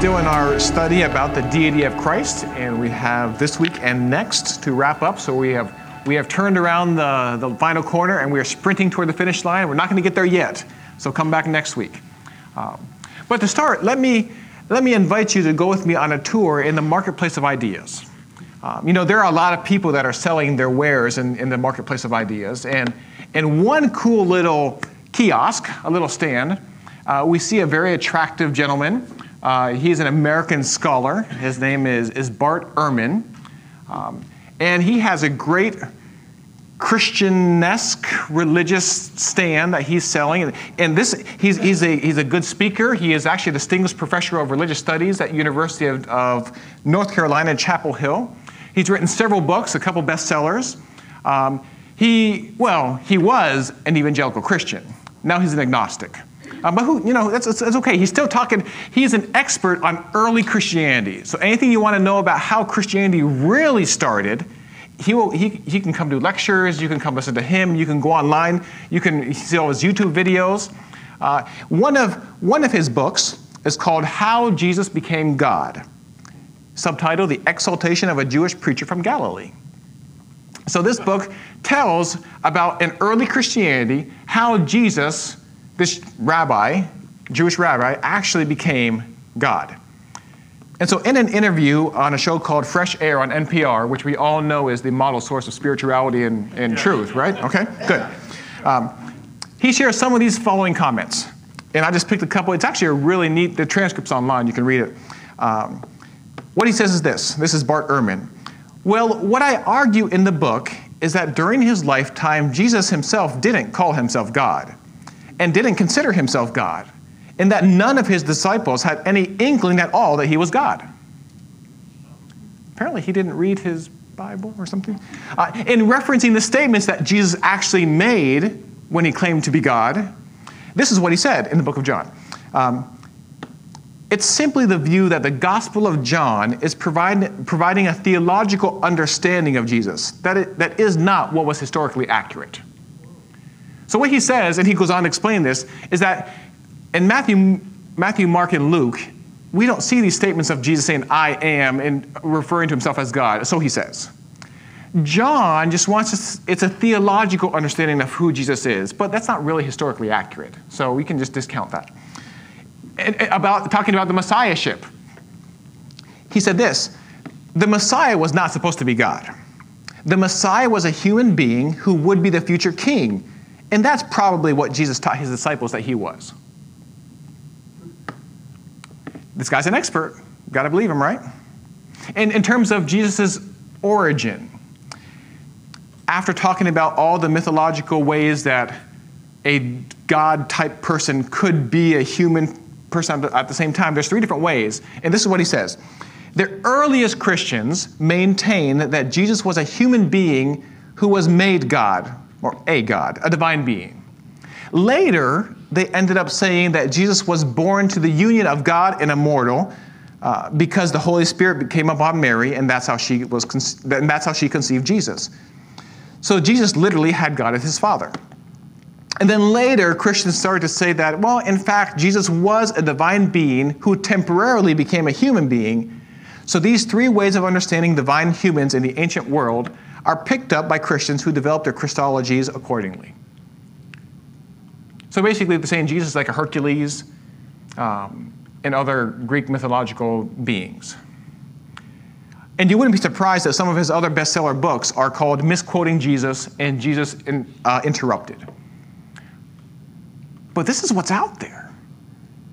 still in our study about the deity of Christ, and we have this week and next to wrap up. So we have we have turned around the, the final corner and we are sprinting toward the finish line. We're not going to get there yet, so come back next week. Um, but to start, let me let me invite you to go with me on a tour in the marketplace of ideas. Um, you know, there are a lot of people that are selling their wares in, in the marketplace of ideas, and in one cool little kiosk, a little stand, uh, we see a very attractive gentleman uh, he's an American scholar. His name is, is Bart Ehrman. Um, and he has a great Christianesque religious stand that he's selling. And this, he's, he's, a, he's a good speaker. He is actually a distinguished professor of religious studies at University of, of North Carolina, Chapel Hill. He's written several books, a couple bestsellers. Um, he, well, he was an evangelical Christian. Now he's an agnostic. Uh, but who, you know, that's, that's, okay. He's still talking, he's an expert on early Christianity. So anything you want to know about how Christianity really started, he, will, he, he can come to lectures, you can come listen to him, you can go online, you can see all his YouTube videos. Uh, one, of, one of his books is called How Jesus Became God, subtitled The Exaltation of a Jewish Preacher from Galilee. So this book tells about in early Christianity how Jesus this rabbi, Jewish rabbi, actually became God. And so, in an interview on a show called Fresh Air on NPR, which we all know is the model source of spirituality and, and truth, right? Okay, good. Um, he shares some of these following comments. And I just picked a couple. It's actually a really neat, the transcript's online, you can read it. Um, what he says is this this is Bart Ehrman. Well, what I argue in the book is that during his lifetime, Jesus himself didn't call himself God and didn't consider himself God, and that none of his disciples had any inkling at all that he was God. Apparently, he didn't read his Bible or something. Uh, in referencing the statements that Jesus actually made when he claimed to be God, this is what he said in the book of John. Um, it's simply the view that the Gospel of John is provide, providing a theological understanding of Jesus that, it, that is not what was historically accurate. So what he says, and he goes on to explain this, is that in Matthew, Matthew, Mark, and Luke, we don't see these statements of Jesus saying, I am, and referring to himself as God. So he says. John just wants us, it's a theological understanding of who Jesus is, but that's not really historically accurate. So we can just discount that. And about talking about the messiahship. He said this the Messiah was not supposed to be God. The Messiah was a human being who would be the future king. And that's probably what Jesus taught his disciples that he was. This guy's an expert. Got to believe him, right? And in terms of Jesus' origin, after talking about all the mythological ways that a God type person could be a human person at the same time, there's three different ways. And this is what he says The earliest Christians maintain that Jesus was a human being who was made God or a God, a divine being. Later, they ended up saying that Jesus was born to the union of God and immortal uh, because the Holy Spirit came upon Mary, and that's how she was, and that's how she conceived Jesus. So Jesus literally had God as his father. And then later, Christians started to say that, well, in fact, Jesus was a divine being who temporarily became a human being. So these three ways of understanding divine humans in the ancient world are picked up by Christians who develop their Christologies accordingly. So basically, they're saying Jesus is like a Hercules um, and other Greek mythological beings. And you wouldn't be surprised that some of his other bestseller books are called Misquoting Jesus and Jesus in, uh, Interrupted. But this is what's out there.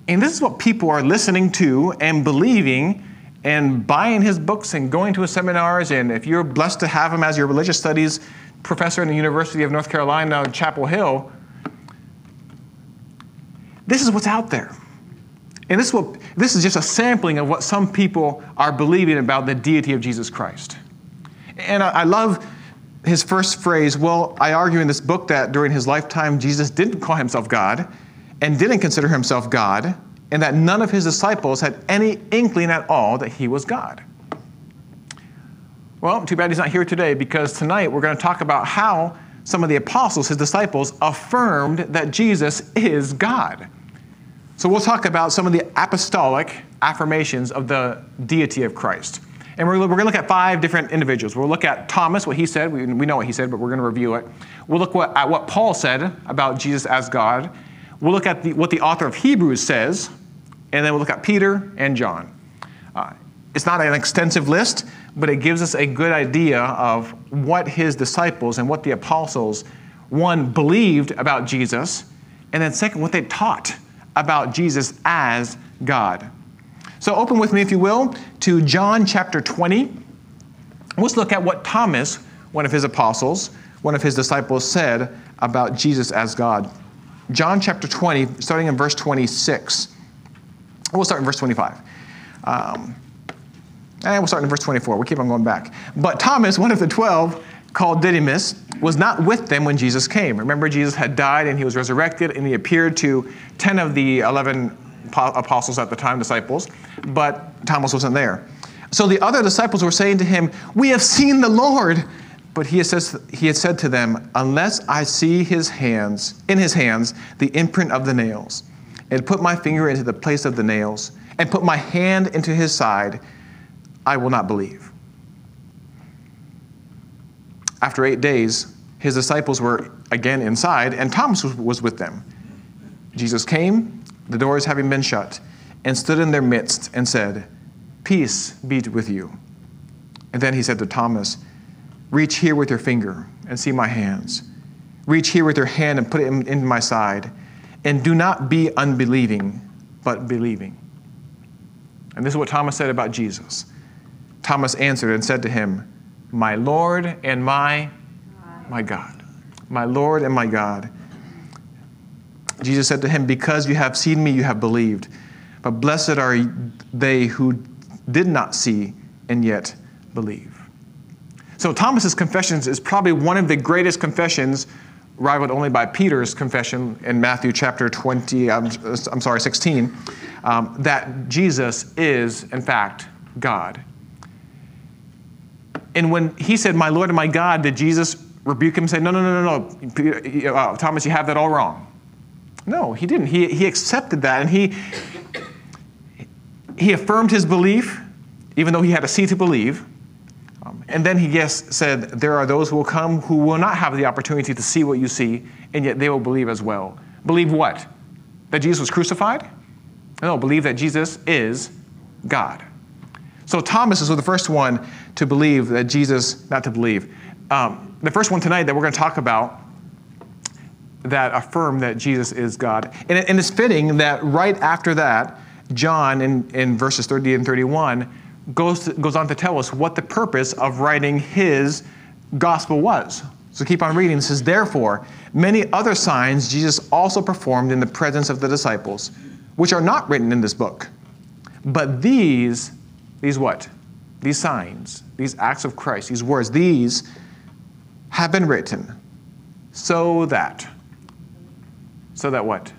And this is what people are listening to and believing and buying his books and going to his seminars. And if you're blessed to have him as your religious studies professor in the University of North Carolina, Chapel Hill, this is what's out there. And this is, this is just a sampling of what some people are believing about the deity of Jesus Christ. And I, I love his first phrase well, I argue in this book that during his lifetime, Jesus didn't call himself God and didn't consider himself God and that none of his disciples had any inkling at all that he was God. Well, too bad he's not here today because tonight we're going to talk about how some of the apostles, his disciples, affirmed that Jesus is God. So we'll talk about some of the apostolic affirmations of the deity of Christ. And we're, we're going to look at five different individuals. We'll look at Thomas, what he said. We, we know what he said, but we're going to review it. We'll look what, at what Paul said about Jesus as God. We'll look at the, what the author of Hebrews says, and then we'll look at Peter and John. Uh, it's not an extensive list, but it gives us a good idea of what his disciples and what the apostles, one, believed about Jesus, and then second, what they taught about Jesus as God. So open with me, if you will, to John chapter 20. Let's look at what Thomas, one of his apostles, one of his disciples, said about Jesus as God. John chapter 20, starting in verse 26. We'll start in verse 25. Um, and we'll start in verse 24. We'll keep on going back. But Thomas, one of the twelve, called Didymus, was not with them when Jesus came. Remember, Jesus had died and he was resurrected, and he appeared to 10 of the 11 apostles at the time, disciples, but Thomas wasn't there. So the other disciples were saying to him, We have seen the Lord. But he, says, he had said to them, Unless I see his hands, in his hands, the imprint of the nails, and put my finger into the place of the nails, and put my hand into his side, I will not believe. After eight days, his disciples were again inside, and Thomas was with them. Jesus came, the doors having been shut, and stood in their midst and said, Peace be with you. And then he said to Thomas, Reach here with your finger and see my hands. Reach here with your hand and put it in, in my side. And do not be unbelieving, but believing. And this is what Thomas said about Jesus. Thomas answered and said to him, My Lord and my, my God. My Lord and my God. Jesus said to him, Because you have seen me, you have believed. But blessed are they who did not see and yet believe. So Thomas's confessions is probably one of the greatest confessions, rivaled only by Peter's confession in Matthew chapter 20, I'm, I'm sorry, 16, um, that Jesus is, in fact, God. And when he said, My Lord and my God, did Jesus rebuke him and say, No, no, no, no, no, uh, Thomas, you have that all wrong? No, he didn't. He, he accepted that and he, he affirmed his belief, even though he had to see to believe. And then he yes, said, There are those who will come who will not have the opportunity to see what you see, and yet they will believe as well. Believe what? That Jesus was crucified? No, believe that Jesus is God. So Thomas is the first one to believe that Jesus, not to believe, um, the first one tonight that we're going to talk about that affirm that Jesus is God. And, and it's fitting that right after that, John in, in verses 30 and 31 goes, to, goes on to tell us what the purpose of writing his gospel was. So keep on reading. It says, Therefore, many other signs Jesus also performed in the presence of the disciples, which are not written in this book. But these, these what? These signs, these acts of Christ, these words, these have been written so that so that what?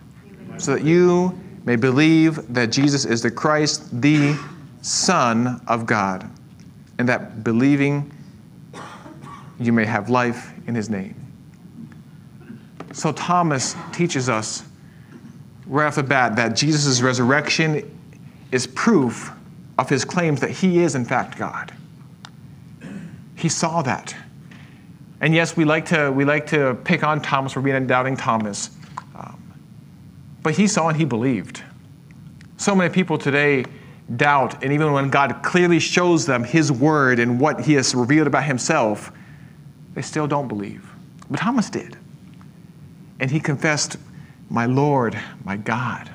So that you may believe that Jesus is the Christ, the Son of God, and that believing you may have life in his name. So Thomas teaches us right off the bat that Jesus' resurrection is proof of his claims that he is, in fact, God. He saw that. And yes, we like to, we like to pick on Thomas for being a doubting Thomas. Um, but he saw and he believed. So many people today doubt, and even when God clearly shows them his word and what he has revealed about himself, they still don't believe. But Thomas did. And he confessed, My Lord, my God.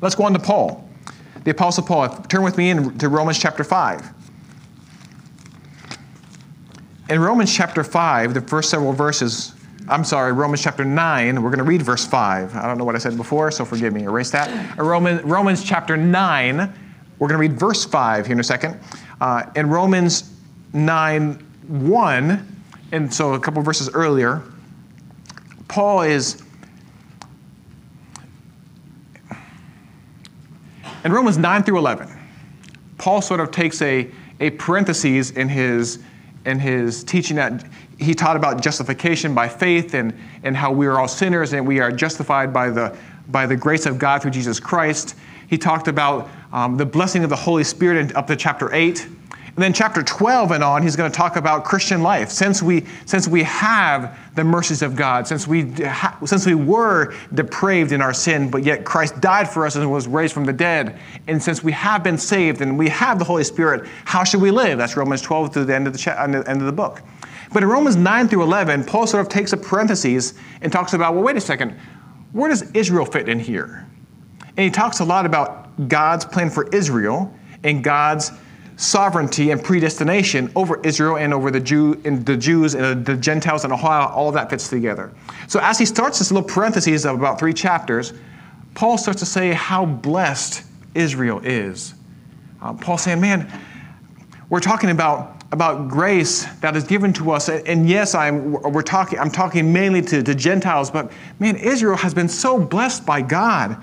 Let's go on to Paul. The Apostle Paul. Turn with me into Romans chapter 5. In Romans chapter 5, the first several verses, I'm sorry, Romans chapter 9. We're going to read verse 5. I don't know what I said before, so forgive me. Erase that. Romans, Romans chapter 9. We're going to read verse 5 here in a second. Uh, in Romans 9 1, and so a couple verses earlier, Paul is. In Romans 9 through 11, Paul sort of takes a, a parenthesis in his, in his teaching that he taught about justification by faith and, and how we are all sinners and we are justified by the, by the grace of God through Jesus Christ. He talked about um, the blessing of the Holy Spirit up to chapter 8. And then chapter 12 and on, he's going to talk about Christian life. Since we, since we have the mercies of God, since we, ha- since we were depraved in our sin, but yet Christ died for us and was raised from the dead, and since we have been saved and we have the Holy Spirit, how should we live? That's Romans 12 to the end of the, cha- end of the book. But in Romans 9 through 11, Paul sort of takes a parenthesis and talks about, well, wait a second, where does Israel fit in here? And he talks a lot about God's plan for Israel and God's sovereignty and predestination over Israel and over the, Jew, and the Jews and the Gentiles and how all of that fits together. So as he starts this little parenthesis of about three chapters, Paul starts to say how blessed Israel is. Uh, Paul saying, man, we're talking about about grace that is given to us. And yes, I'm, we're talking, I'm talking mainly to, to Gentiles, but man, Israel has been so blessed by God.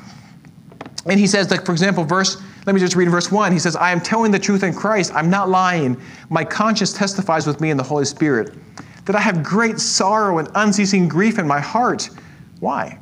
And he says, like, for example, verse, let me just read verse 1. He says, I am telling the truth in Christ. I'm not lying. My conscience testifies with me in the Holy Spirit that I have great sorrow and unceasing grief in my heart. Why?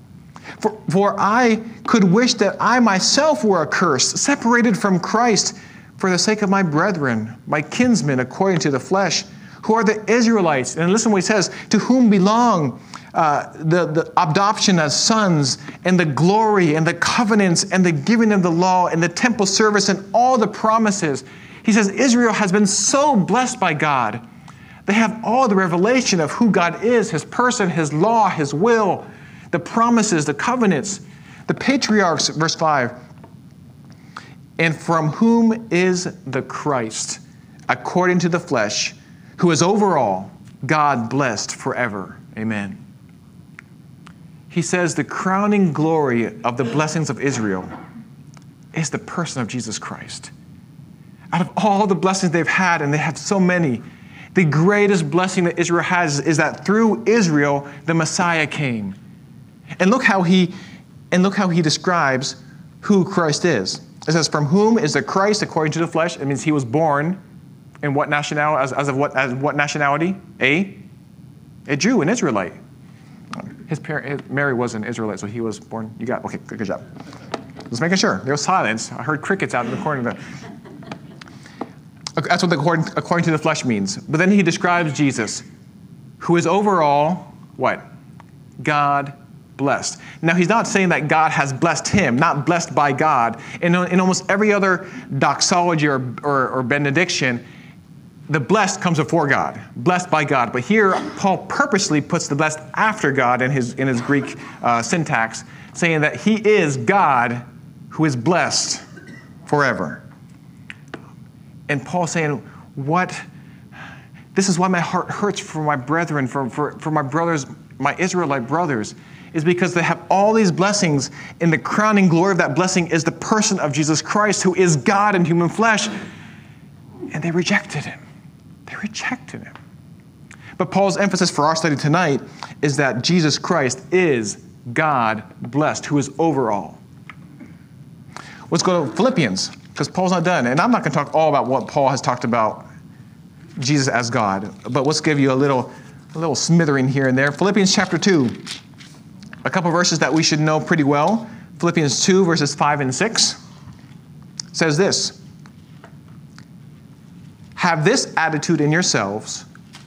For, for I could wish that I myself were accursed, separated from Christ for the sake of my brethren, my kinsmen according to the flesh, who are the Israelites. And listen what he says to whom belong uh, the, the adoption as sons, and the glory, and the covenants, and the giving of the law, and the temple service, and all the promises. He says Israel has been so blessed by God. They have all the revelation of who God is, His person, His law, His will, the promises, the covenants. The patriarchs, verse 5, and from whom is the Christ, according to the flesh, who is over all, God blessed forever. Amen. He says the crowning glory of the blessings of Israel is the person of Jesus Christ. Out of all the blessings they've had, and they have so many, the greatest blessing that Israel has is that through Israel the Messiah came. And look how he and look how he describes who Christ is. It says, From whom is the Christ according to the flesh? It means he was born in what nationality? As, as of what, as what nationality? A? A Jew, an Israelite. His parent, Mary was an Israelite, so he was born. You got okay. Good, good job. Just making sure. There was silence. I heard crickets out in the corner. That's what the according, according to the flesh means. But then he describes Jesus, who is overall what? God blessed. Now, he's not saying that God has blessed him, not blessed by God. In, in almost every other doxology or, or, or benediction, the blessed comes before God, blessed by God. But here, Paul purposely puts the blessed after God in his, in his Greek uh, syntax, saying that he is God who is blessed forever. And Paul saying, What? This is why my heart hurts for my brethren, for, for, for my brothers, my Israelite brothers is because they have all these blessings, and the crowning glory of that blessing is the person of Jesus Christ, who is God in human flesh. And they rejected him. They rejected him. But Paul's emphasis for our study tonight is that Jesus Christ is God blessed, who is over all. Let's go to Philippians, because Paul's not done. And I'm not going to talk all about what Paul has talked about Jesus as God, but let's give you a little, a little smithering here and there. Philippians chapter 2 a couple verses that we should know pretty well. Philippians 2, verses 5 and 6 says this Have this attitude in yourselves,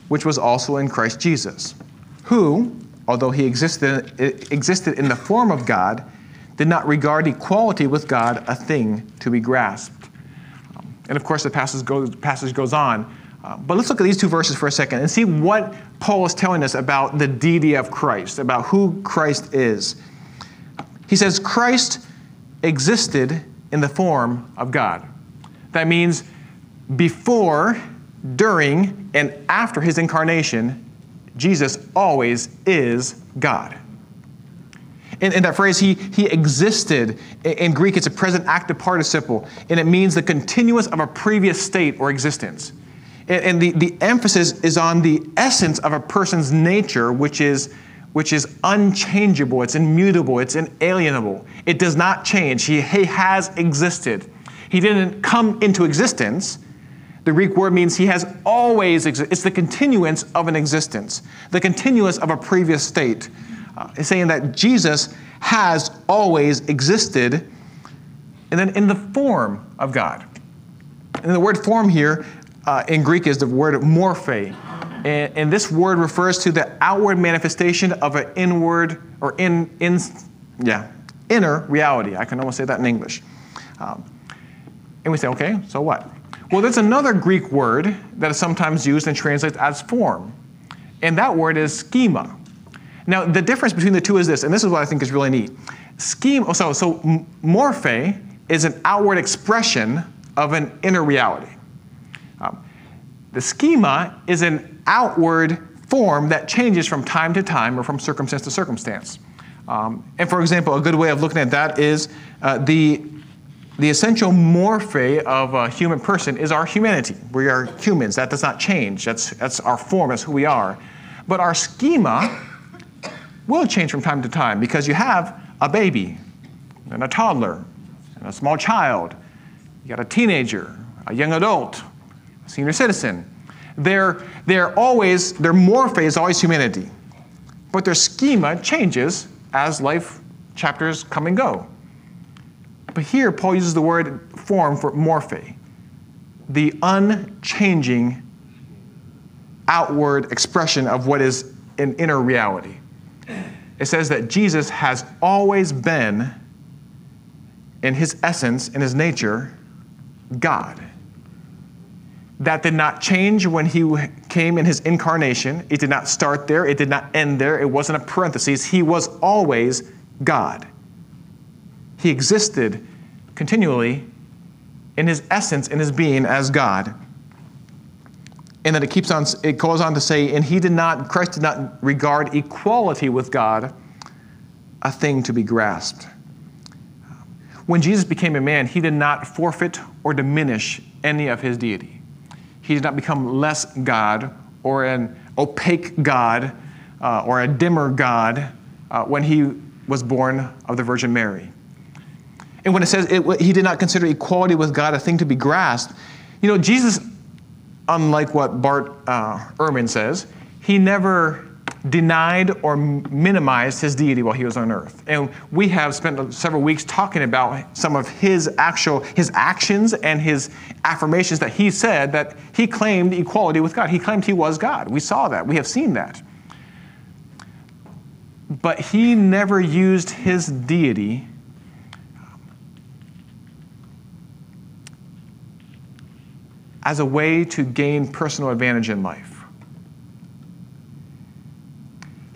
which was also in Christ Jesus, who, although he existed, existed in the form of God, did not regard equality with God a thing to be grasped. And of course, the passage goes, passage goes on uh, but let's look at these two verses for a second and see what Paul is telling us about the deity of Christ, about who Christ is. He says, Christ existed in the form of God. That means before, during, and after his incarnation, Jesus always is God. In, in, that phrase, he, he existed. In Greek, it's a present active participle, and it means the continuous of a previous state or existence. And, the, the emphasis is on the essence of a person's nature, which is, which is unchangeable, it's immutable, it's inalienable. It does not change. He, he has existed. He didn't come into existence. The Greek word means he has always existed. It's the continuance of an existence, the continuance of a previous state. Uh, it's saying that Jesus has always existed, and then in the form of God. And the word form here uh, in Greek is the word morphe. And, and, this word refers to the outward manifestation of an inward or in, in yeah, inner reality. I can almost say that in English. Um, and we say, okay, so what? Well, there's another Greek word that is sometimes used and translated as form, and that word is schema. Now, the difference between the two is this, and this is what I think is really neat. Schema, so, so morphe is an outward expression of an inner reality. The schema is an outward form that changes from time to time or from circumstance to circumstance. Um, and for example, a good way of looking at that is uh, the, the essential morphe of a human person is our humanity. We are humans. That does not change. That's, that's our form, that's who we are. But our schema will change from time to time because you have a baby and a toddler and a small child. You got a teenager, a young adult, senior citizen. They're, always, their morphe is always humanity. But their schema changes as life chapters come and go. But here, Paul uses the word form for morphe, the unchanging outward expression of what is an inner reality it says that Jesus has always been, in his essence, in his nature, God. That did not change when he came in his incarnation. It did not start there, it did not end there, it wasn't a parenthesis. He was always God. He existed continually in his essence, in his being as God. And then it keeps on, it goes on to say, and he did not, Christ did not regard equality with God a thing to be grasped. When Jesus became a man, he did not forfeit or diminish any of his deity. He did not become less God or an opaque God uh, or a dimmer God uh, when he was born of the Virgin Mary. And when it says it, he did not consider equality with God a thing to be grasped, you know, Jesus unlike what Bart uh, Ehrman says, he never denied or minimized his deity while he was on earth. And we have spent several weeks talking about some of his actual his actions and his affirmations that he said that he claimed equality with God. He claimed he was God. We saw that. We have seen that. But he never used his deity as a way to gain personal advantage in life.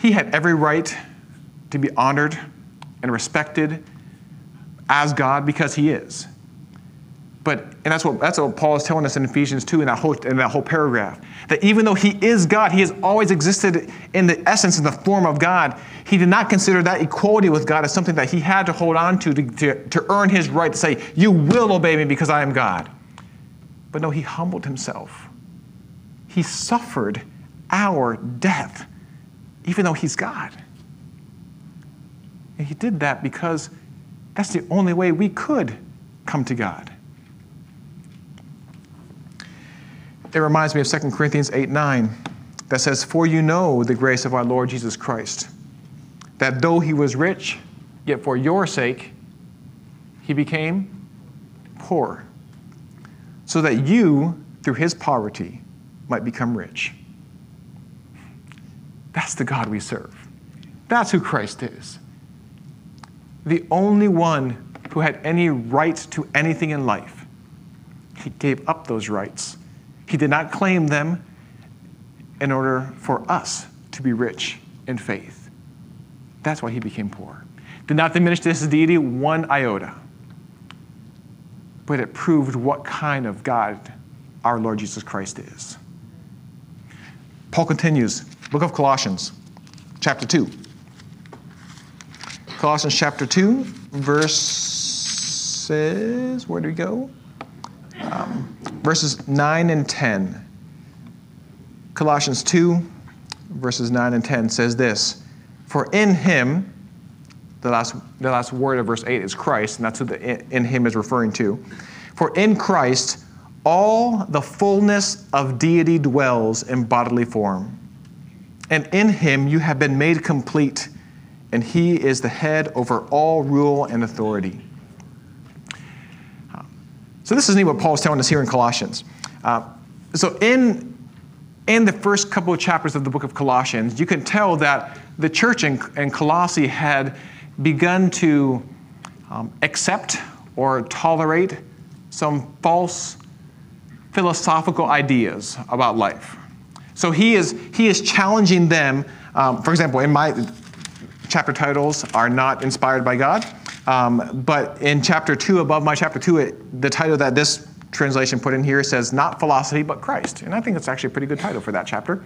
He had every right to be honored and respected as God because he is. But, and that's what, that's what Paul is telling us in Ephesians 2 in that, whole, in that whole paragraph. That even though he is God, he has always existed in the essence and the form of God, he did not consider that equality with God as something that he had to hold on to to, to, to earn his right to say, You will obey me because I am God. But no, he humbled himself. He suffered our death, even though he's God. And he did that because that's the only way we could come to God. It reminds me of 2 Corinthians 8 9 that says, For you know the grace of our Lord Jesus Christ, that though he was rich, yet for your sake he became poor so that you, through his poverty, might become rich. That's the God we serve. That's who Christ is. The only one who had any right to anything in life. He gave up those rights. He did not claim them in order for us to be rich in faith. That's why he became poor. Did not diminish this deity one iota but it proved what kind of God our Lord Jesus Christ is. Paul continues, book of Colossians, chapter 2. Colossians chapter 2, verses, where do we go? Um, verses 9 and 10. Colossians 2, verses 9 and 10 says this For in him, the last, the last word of verse 8 is Christ, and that's who the in him is referring to. For in Christ, all the fullness of deity dwells in bodily form. And in him you have been made complete, and he is the head over all rule and authority. So this is neat what Paul is telling us here in Colossians. Uh, so in, in the first couple of chapters of the book of Colossians, you can tell that the church in, in Colossae had begun to um, accept or tolerate some false philosophical ideas about life. So he is, he is challenging them. Um, for example, in my chapter titles are not inspired by God. Um, but in chapter 2, above my chapter 2, it, the title that this translation put in here says, Not philosophy, but Christ. And I think it's actually a pretty good title for that chapter.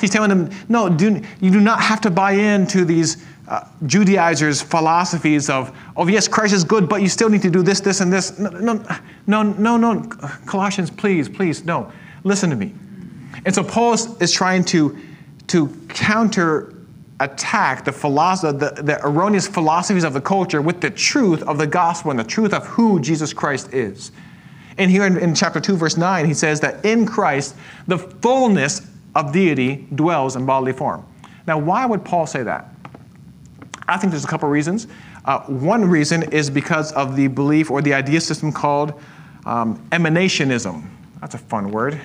He's telling them, No, do, you do not have to buy into these uh, Judaizers' philosophies of, oh, yes, Christ is good, but you still need to do this, this, and this. No, no, no, no, no. Colossians, please, please, no. Listen to me. And so Paul is trying to, to counter attack the, philosophy, the, the erroneous philosophies of the culture with the truth of the gospel and the truth of who Jesus Christ is. And here in, in, chapter 2, verse 9, he says that in Christ, the fullness of deity dwells in bodily form. Now, why would Paul say that? I think there's a couple reasons. Uh, one reason is because of the belief or the idea system called um, emanationism. That's a fun word.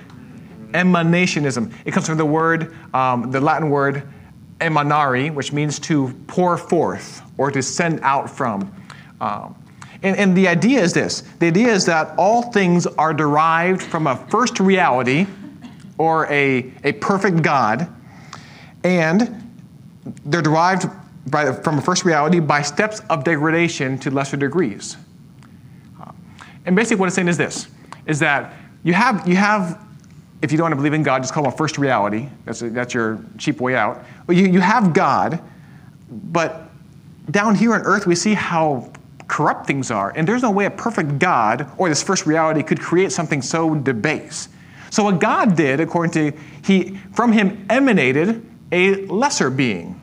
Emanationism. It comes from the word, um, the Latin word emanare, which means to pour forth or to send out from. Um, and, and the idea is this the idea is that all things are derived from a first reality or a, a perfect God, and they're derived by, from a first reality by steps of degradation to lesser degrees. Uh, and basically, what it's saying is this is that you have, you have if you don't want to believe in God, just call him a first reality. That's, a, that's your cheap way out. Well, you, you have God, but down here on earth, we see how corrupt things are. And there's no way a perfect God or this first reality could create something so debased. So, what God did, according to, he, from him emanated a lesser being.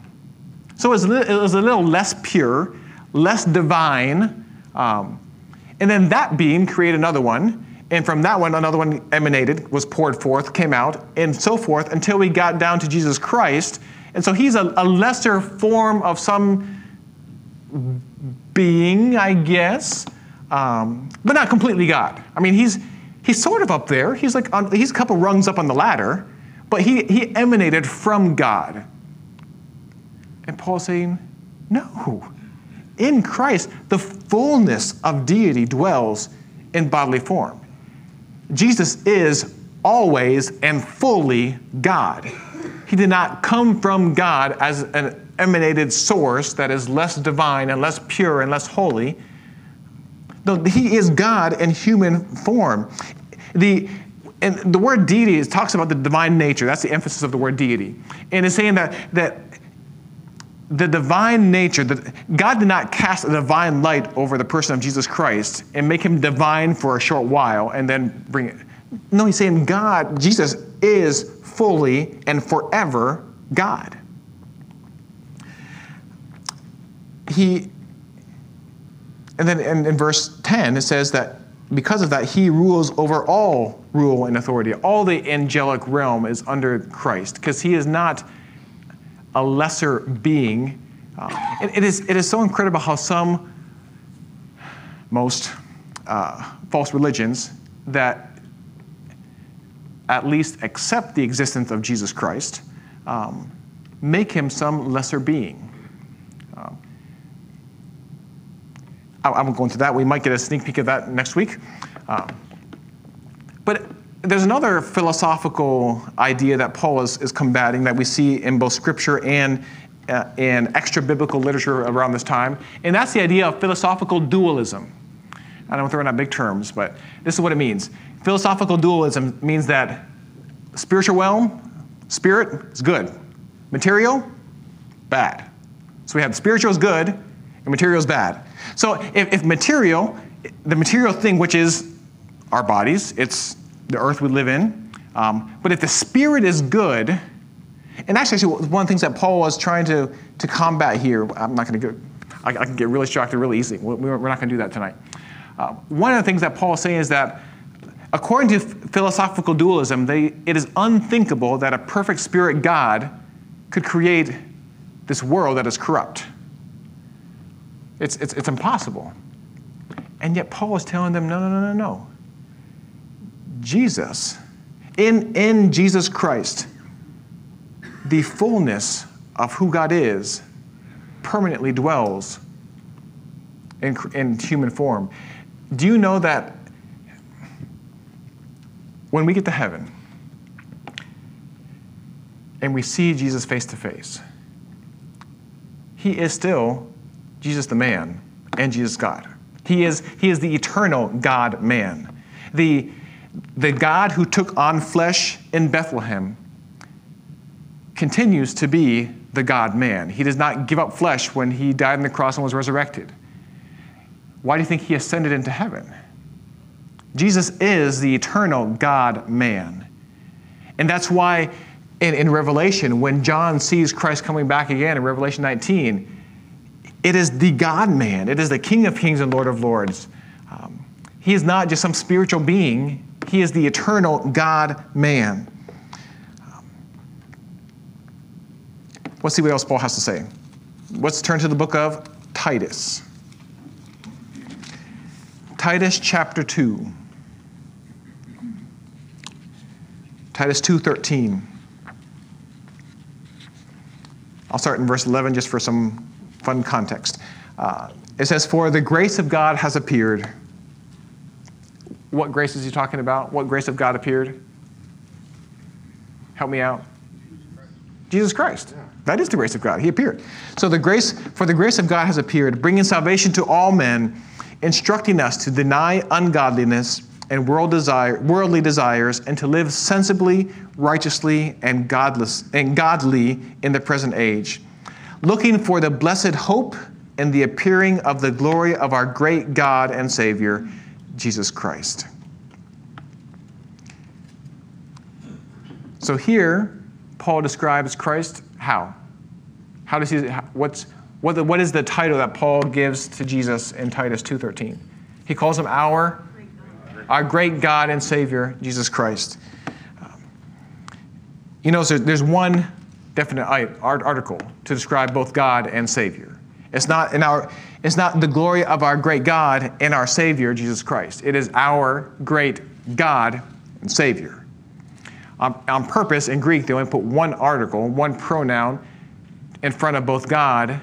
So, it was, it was a little less pure, less divine. Um, and then that being created another one and from that one, another one emanated, was poured forth, came out, and so forth until we got down to Jesus Christ. And so he's a, a lesser form of some being, I guess, um, but not completely God. I mean, he's, he's sort of up there. He's like on, he's a couple rungs up on the ladder, but he, he emanated from God. And Paul's saying, no. In Christ, the fullness of deity dwells in bodily form. Jesus is always and fully God. He did not come from God as an emanated source that is less divine and less pure and less holy. No, he is God in human form. The, and the word deity talks about the divine nature. That's the emphasis of the word deity. And it's saying that, that the divine nature, that God did not cast a divine light over the person of Jesus Christ and make him divine for a short while and then bring it. No, he's saying God, Jesus is fully and forever God. He, and then in, in verse 10, it says that because of that, he rules over all rule and authority. All the angelic realm is under Christ because he is not a lesser being. Uh, it, it, is, it is so incredible how some, most uh, false religions that at least accept the existence of Jesus Christ um, make him some lesser being. Um, I, I won't go into that. We might get a sneak peek of that next week. Um, but there's another philosophical idea that Paul is, is combating that we see in both scripture and uh, in extra biblical literature around this time, and that's the idea of philosophical dualism. I don't throw in out big terms, but this is what it means. Philosophical dualism means that spiritual realm, spirit is good, material, bad. So we have spiritual is good and material is bad. So if, if material, the material thing, which is our bodies, it's the earth we live in. Um, but if the spirit is good, and actually, one of the things that Paul was trying to, to combat here, I'm not going to I, I, can get really distracted really easy. We're, we're not going to do that tonight. Uh, one of the things that Paul is saying is that according to philosophical dualism, they, it is unthinkable that a perfect spirit God could create this world that is corrupt. It's, it's, it's impossible. And yet Paul is telling them, no, no, no, no, no. Jesus, in, in Jesus Christ, the fullness of who God is permanently dwells in, in human form. Do you know that when we get to heaven and we see Jesus face to face, he is still Jesus the man and Jesus God. He is, he is the eternal God man. The, the God who took on flesh in Bethlehem continues to be the God man. He does not give up flesh when he died on the cross and was resurrected. Why do you think he ascended into heaven? Jesus is the eternal God man. And that's why in, in Revelation, when John sees Christ coming back again in Revelation 19, it is the God man, it is the King of kings and Lord of lords. He is not just some spiritual being, he is the eternal God man. Let's see what else Paul has to say. Let's turn to the book of Titus. Titus chapter 2. Titus 2:13. I'll start in verse 11 just for some fun context. Uh, it says, For the grace of God has appeared. What grace is he talking about? What grace of God appeared? Help me out. Jesus Christ. That is the grace of God. He appeared. So the grace, for the grace of God has appeared, bringing salvation to all men, instructing us to deny ungodliness and world desire, worldly desires, and to live sensibly, righteously, and godless and godly in the present age looking for the blessed hope and the appearing of the glory of our great God and Savior, Jesus Christ. So here, Paul describes Christ how? How does he, what's, what, the, what is the title that Paul gives to Jesus in Titus 2.13? He calls him our, our great God and Savior, Jesus Christ. Um, you know, so there's one definite article to describe both God and Savior. It's not, in our, it's not the glory of our great God and our Savior, Jesus Christ. It is our great God and Savior. Um, on purpose, in Greek, they only put one article, one pronoun in front of both God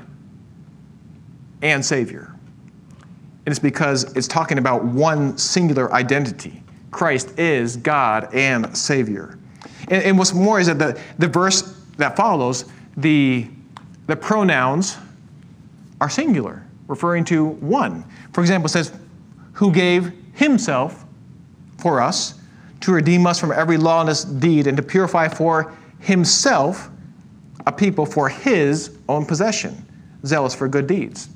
and Savior. And it's because it's talking about one singular identity. Christ is God and Savior. And, and what's more is that the, the verse that follows, the, the pronouns are singular, referring to one. For example, it says, who gave himself for us to redeem us from every lawless deed and to purify for himself a people for his own possession, zealous for good deeds.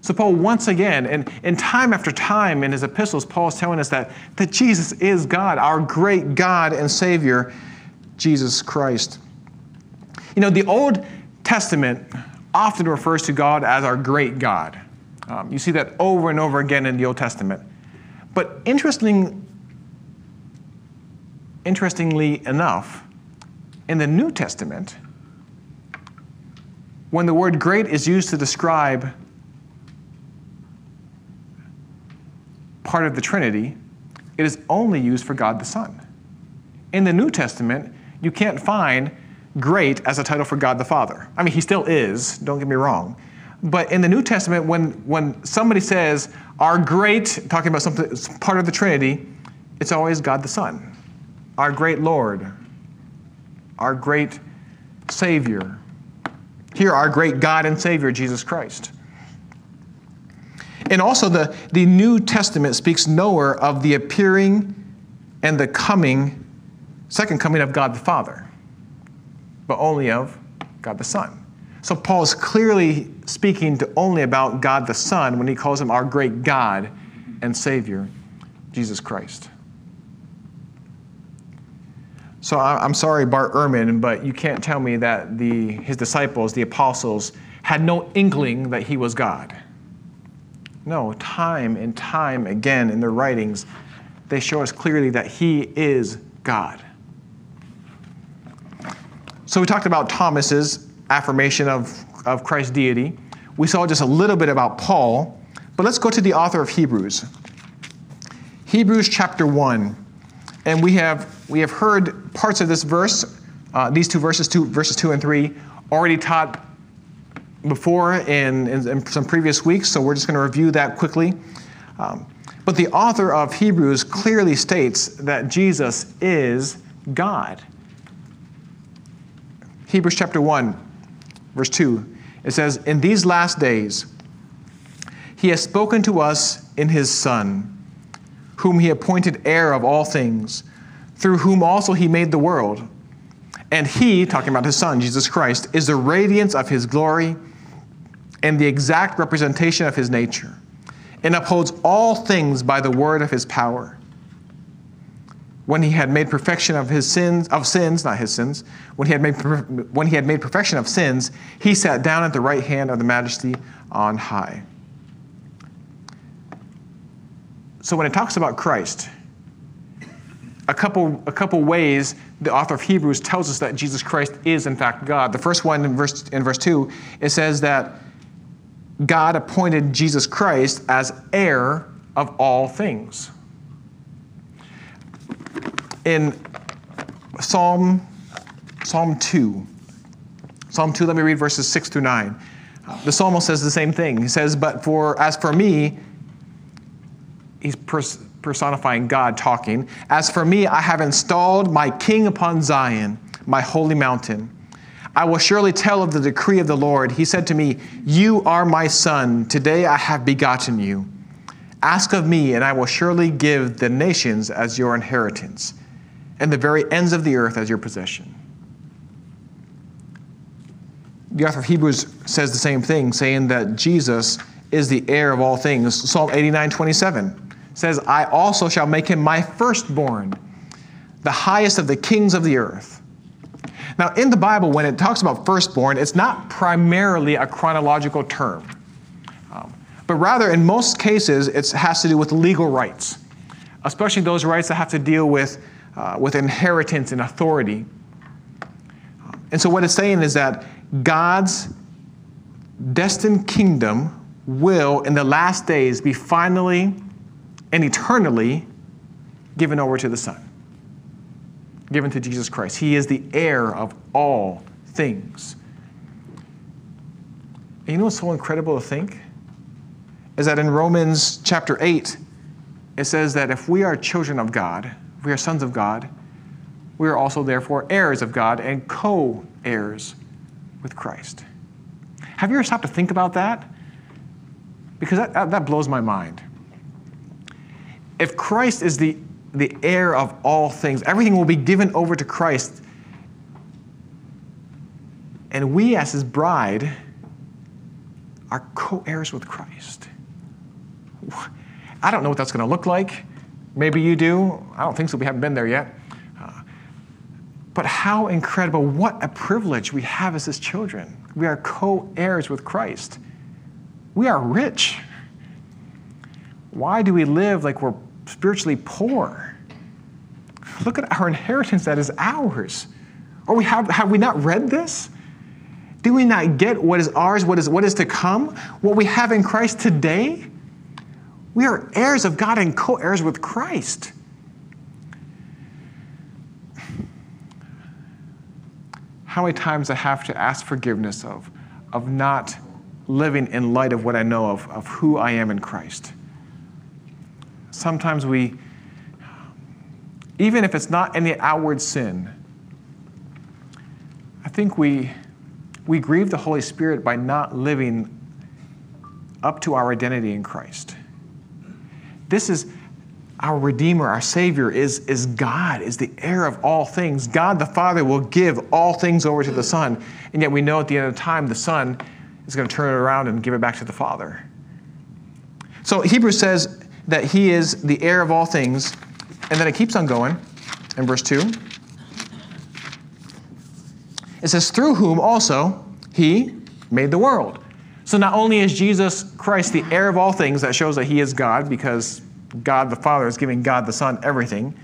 So, Paul, once again, and, and time after time in his epistles, Paul is telling us that, that Jesus is God, our great God and Savior, Jesus Christ. You know, the Old Testament often refers to God as our great God. Um, you see that over and over again in the Old Testament. But interesting, interestingly enough, in the New Testament, when the word great is used to describe part of the Trinity, it is only used for God the Son. In the New Testament, you can't find great as a title for God the Father. I mean, he still is, don't get me wrong. But in the New Testament, when, when somebody says, our great, talking about something part of the Trinity, it's always God the Son, our great Lord, our great Savior. Here, our great God and Savior, Jesus Christ. And also, the, the New Testament speaks nowhere of the appearing and the coming, second coming of God the Father but only of God the Son. So Paul is clearly speaking to only about God the Son when he calls him our great God and Savior, Jesus Christ. So I'm sorry, Bart Ehrman, but you can't tell me that the, his disciples, the apostles, had no inkling that he was God. No, time and time again in their writings, they show us clearly that he is God. So we talked about Thomas's affirmation of, of Christ's deity. we saw just a little bit about Paul, but let's go to the author of Hebrews. Hebrews chapter 1. And we have, we have heard parts of this verse, uh, these two verses, two, verses 2 and 3, already taught before in, in, in some previous weeks, so we're just going to review that quickly. Um, but the author of Hebrews clearly states that Jesus is God. Hebrews chapter 1, verse 2, it says, In these last days, he has spoken to us in his Son, whom he appointed heir of all things, through whom also he made the world. And he, talking about his Son, Jesus Christ, is the radiance of his glory and the exact representation of his nature and upholds all things by the word of his power. When he had made perfection of his sins, of sins, not his sins, when he had made, when he had made perfection of sins, he sat down at the right hand of the majesty on high. So when it talks about Christ, a couple, a couple ways the author of Hebrews tells us that Jesus Christ is in fact God. The first one in verse, in verse 2, it says that God appointed Jesus Christ as heir of all things. In Psalm, Psalm 2, Psalm 2, let me read verses 6 through 9. The psalmist says the same thing. He says, But for as for me, he's personifying God talking. As for me, I have installed my king upon Zion, my holy mountain. I will surely tell of the decree of the Lord. He said to me, You are my son. Today I have begotten you. Ask of me, and I will surely give the nations as your inheritance, and the very ends of the earth as your possession. The author of Hebrews says the same thing, saying that Jesus is the heir of all things. Psalm 89 27 says, I also shall make him my firstborn, the highest of the kings of the earth. Now, in the Bible, when it talks about firstborn, it's not primarily a chronological term, um, but rather, in most cases, it has to do with legal rights, especially those rights that have to deal with, uh, with inheritance and authority. And so, what it's saying is that God's destined kingdom will, in the last days, be finally and eternally given over to the Son given to Jesus Christ. He is the heir of all things. And you know what's so incredible to think? Is that in Romans chapter 8, it says that if we are children of God, we are sons of God, we are also therefore heirs of God and co heirs with Christ. Have you ever stopped to think about that? Because that, that, blows my mind. If Christ is the the heir of all things. Everything will be given over to Christ. And we, as his bride, are co heirs with Christ. I don't know what that's going to look like. Maybe you do. I don't think so. We haven't been there yet. Uh, but how incredible, what a privilege we have as his children. We are co heirs with Christ. We are rich. Why do we live like we're spiritually poor. Look at our inheritance that is ours. Or we have, have we not read this? Do we not get what is ours, what is, what is to come? What we have in Christ today? We are heirs of God and co heirs with Christ. How many times I have to ask forgiveness of, of not living in light of what I know of, of who I am in Christ sometimes we, even if it's not any outward sin, I think we, we grieve the Holy Spirit by not living up to our identity in Christ. This is our Redeemer, our Savior, is, is God, is the heir of all things. God the Father will give all things over to the Son, and yet we know at the end of time the Son is going to turn it around and give it back to the Father. So Hebrews says that he is the heir of all things. And then it keeps on going in verse 2. It says, through whom also he made the world. So not only is Jesus Christ the heir of all things, that shows that he is God because God the Father is giving God the Son everything.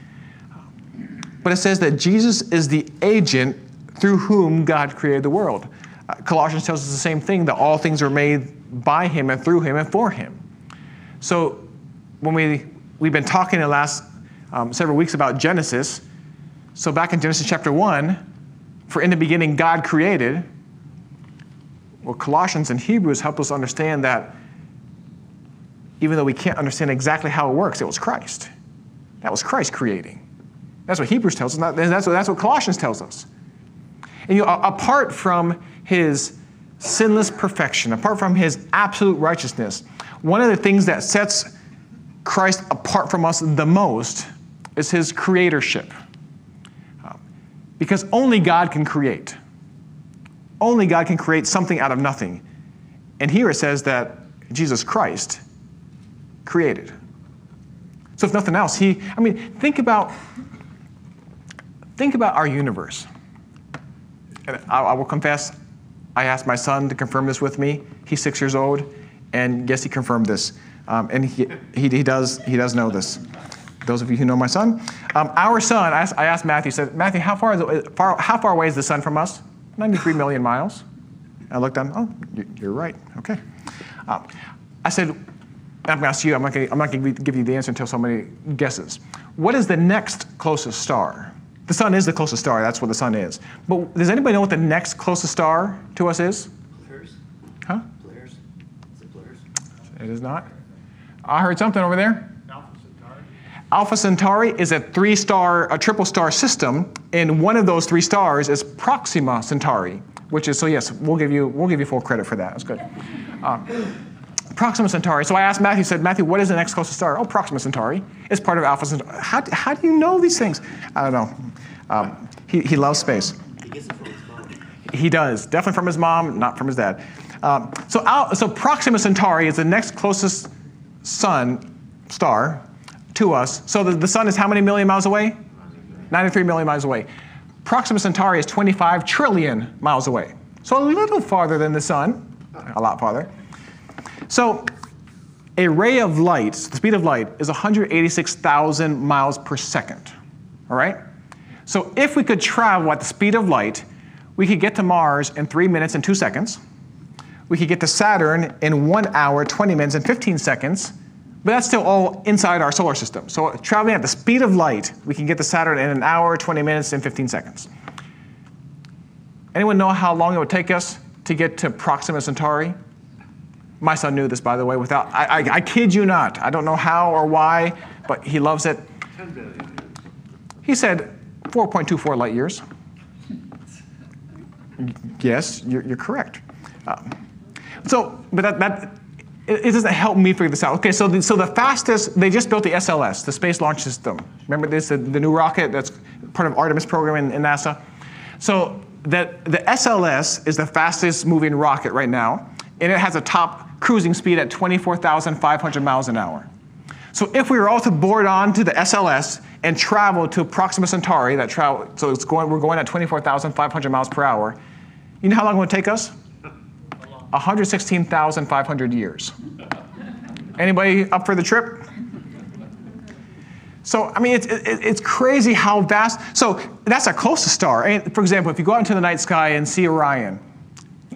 But it says that Jesus is the agent through whom God created the world. Uh, Colossians tells us the same thing that all things were made by him and through him and for him. So when we, we've been talking in the last um, several weeks about Genesis, so back in Genesis chapter 1, for in the beginning God created, well, Colossians and Hebrews help us understand that even though we can't understand exactly how it works, it was Christ. That was Christ creating. That's what Hebrews tells us, that's what, that's what Colossians tells us. And you know, apart from his sinless perfection, apart from his absolute righteousness, one of the things that sets Christ apart from us the most is his creatorship. Um, because only God can create. Only God can create something out of nothing. And here it says that Jesus Christ created. So if nothing else, he, I mean, think about, think about our universe. And I, I will confess, I asked my son to confirm this with me. He's six years old, and yes, he confirmed this. Um, and he, he, he, does, he does know this. Those of you who know my son. Um, our son, I asked, I asked Matthew, said, Matthew, how far, is it, far, how far away is the sun from us? 93 million miles. I looked down, oh, you're right, okay. Um, I said, I'm going to ask you, I'm not going to give you the answer until somebody guesses. What is the next closest star? The sun is the closest star, that's what the sun is. But does anybody know what the next closest star to us is? Polaris? Huh? Polaris? Is it Polaris? It is not. I heard something over there. Alpha Centauri. Is a three star, a triple star system, and one of those three stars is Proxima Centauri, which is, so yes, we'll give you, we'll give you full credit for that. That's good. Uh, Proxima Centauri. So I asked Matthew, said, Matthew, what is the next closest star? Oh, Proxima Centauri. It's part of Alpha Centauri. How, how do you know these things? I don't know. Um, he, he loves space. He gets it from his mom. He does. Definitely from his mom, not from his dad. Um, so, Al, so Proxima Centauri is the next closest sun star to us. So the, the sun is how many million miles away? 93 million miles away. Proxima Centauri is 25 trillion miles away. So a little farther than the sun, a lot farther. So a ray of light, the speed of light, is 186,000 miles per second. All right? So if we could travel at the speed of light, we could get to Mars in three minutes and two seconds. We could get to Saturn in one hour, 20 minutes, and 15 seconds. But that's still all inside our solar system. So traveling at the speed of light, we can get to Saturn in an hour, 20 minutes, and 15 seconds. Anyone know how long it would take us to get to Proxima Centauri? My son knew this, by the way, without, I, I, I kid you not. I don't know how or why, but he loves it. 10 billion. He said 4.24 light years. Yes, you're, you're correct. Um, so, but that, that it, doesn't help me figure this out. Okay, so the, so the fastest, they just built the SLS, the Space Launch System. Remember this, the, the new rocket that's part of Artemis program in, in NASA? So that the SLS is the fastest moving rocket right now, and it has a top cruising speed at 24,500 miles an hour. So if we were all to board on to the SLS and travel to Proxima Centauri, that travel, so it's going, we're going at 24,500 miles per hour, you know how long it would take us? 116,500 years. Anybody up for the trip? So, I mean, it's, it, it's crazy how vast. So, that's our closest star. For example, if you go out into the night sky and see Orion,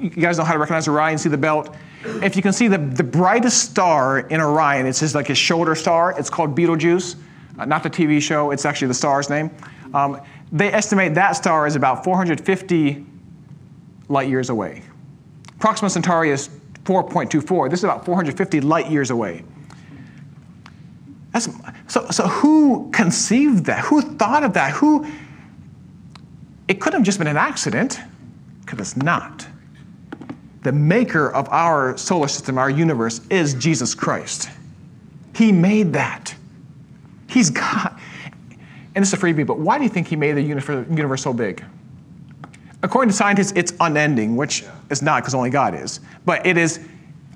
you guys know how to recognize Orion, see the belt. If you can see the, the brightest star in Orion, it's just like his shoulder star, it's called Betelgeuse, uh, not the TV show, it's actually the star's name. Um, they estimate that star is about 450 light years away. Proxima Centauri is 4.24. This is about 450 light years away. That's, so, so who conceived that? Who thought of that? Who? It could have just been an accident, because it's not. The maker of our solar system, our universe, is Jesus Christ. He made that. He's God. And it's a freebie, but why do you think he made the universe so big? According to scientists, it's unending, which is not because only God is. But it is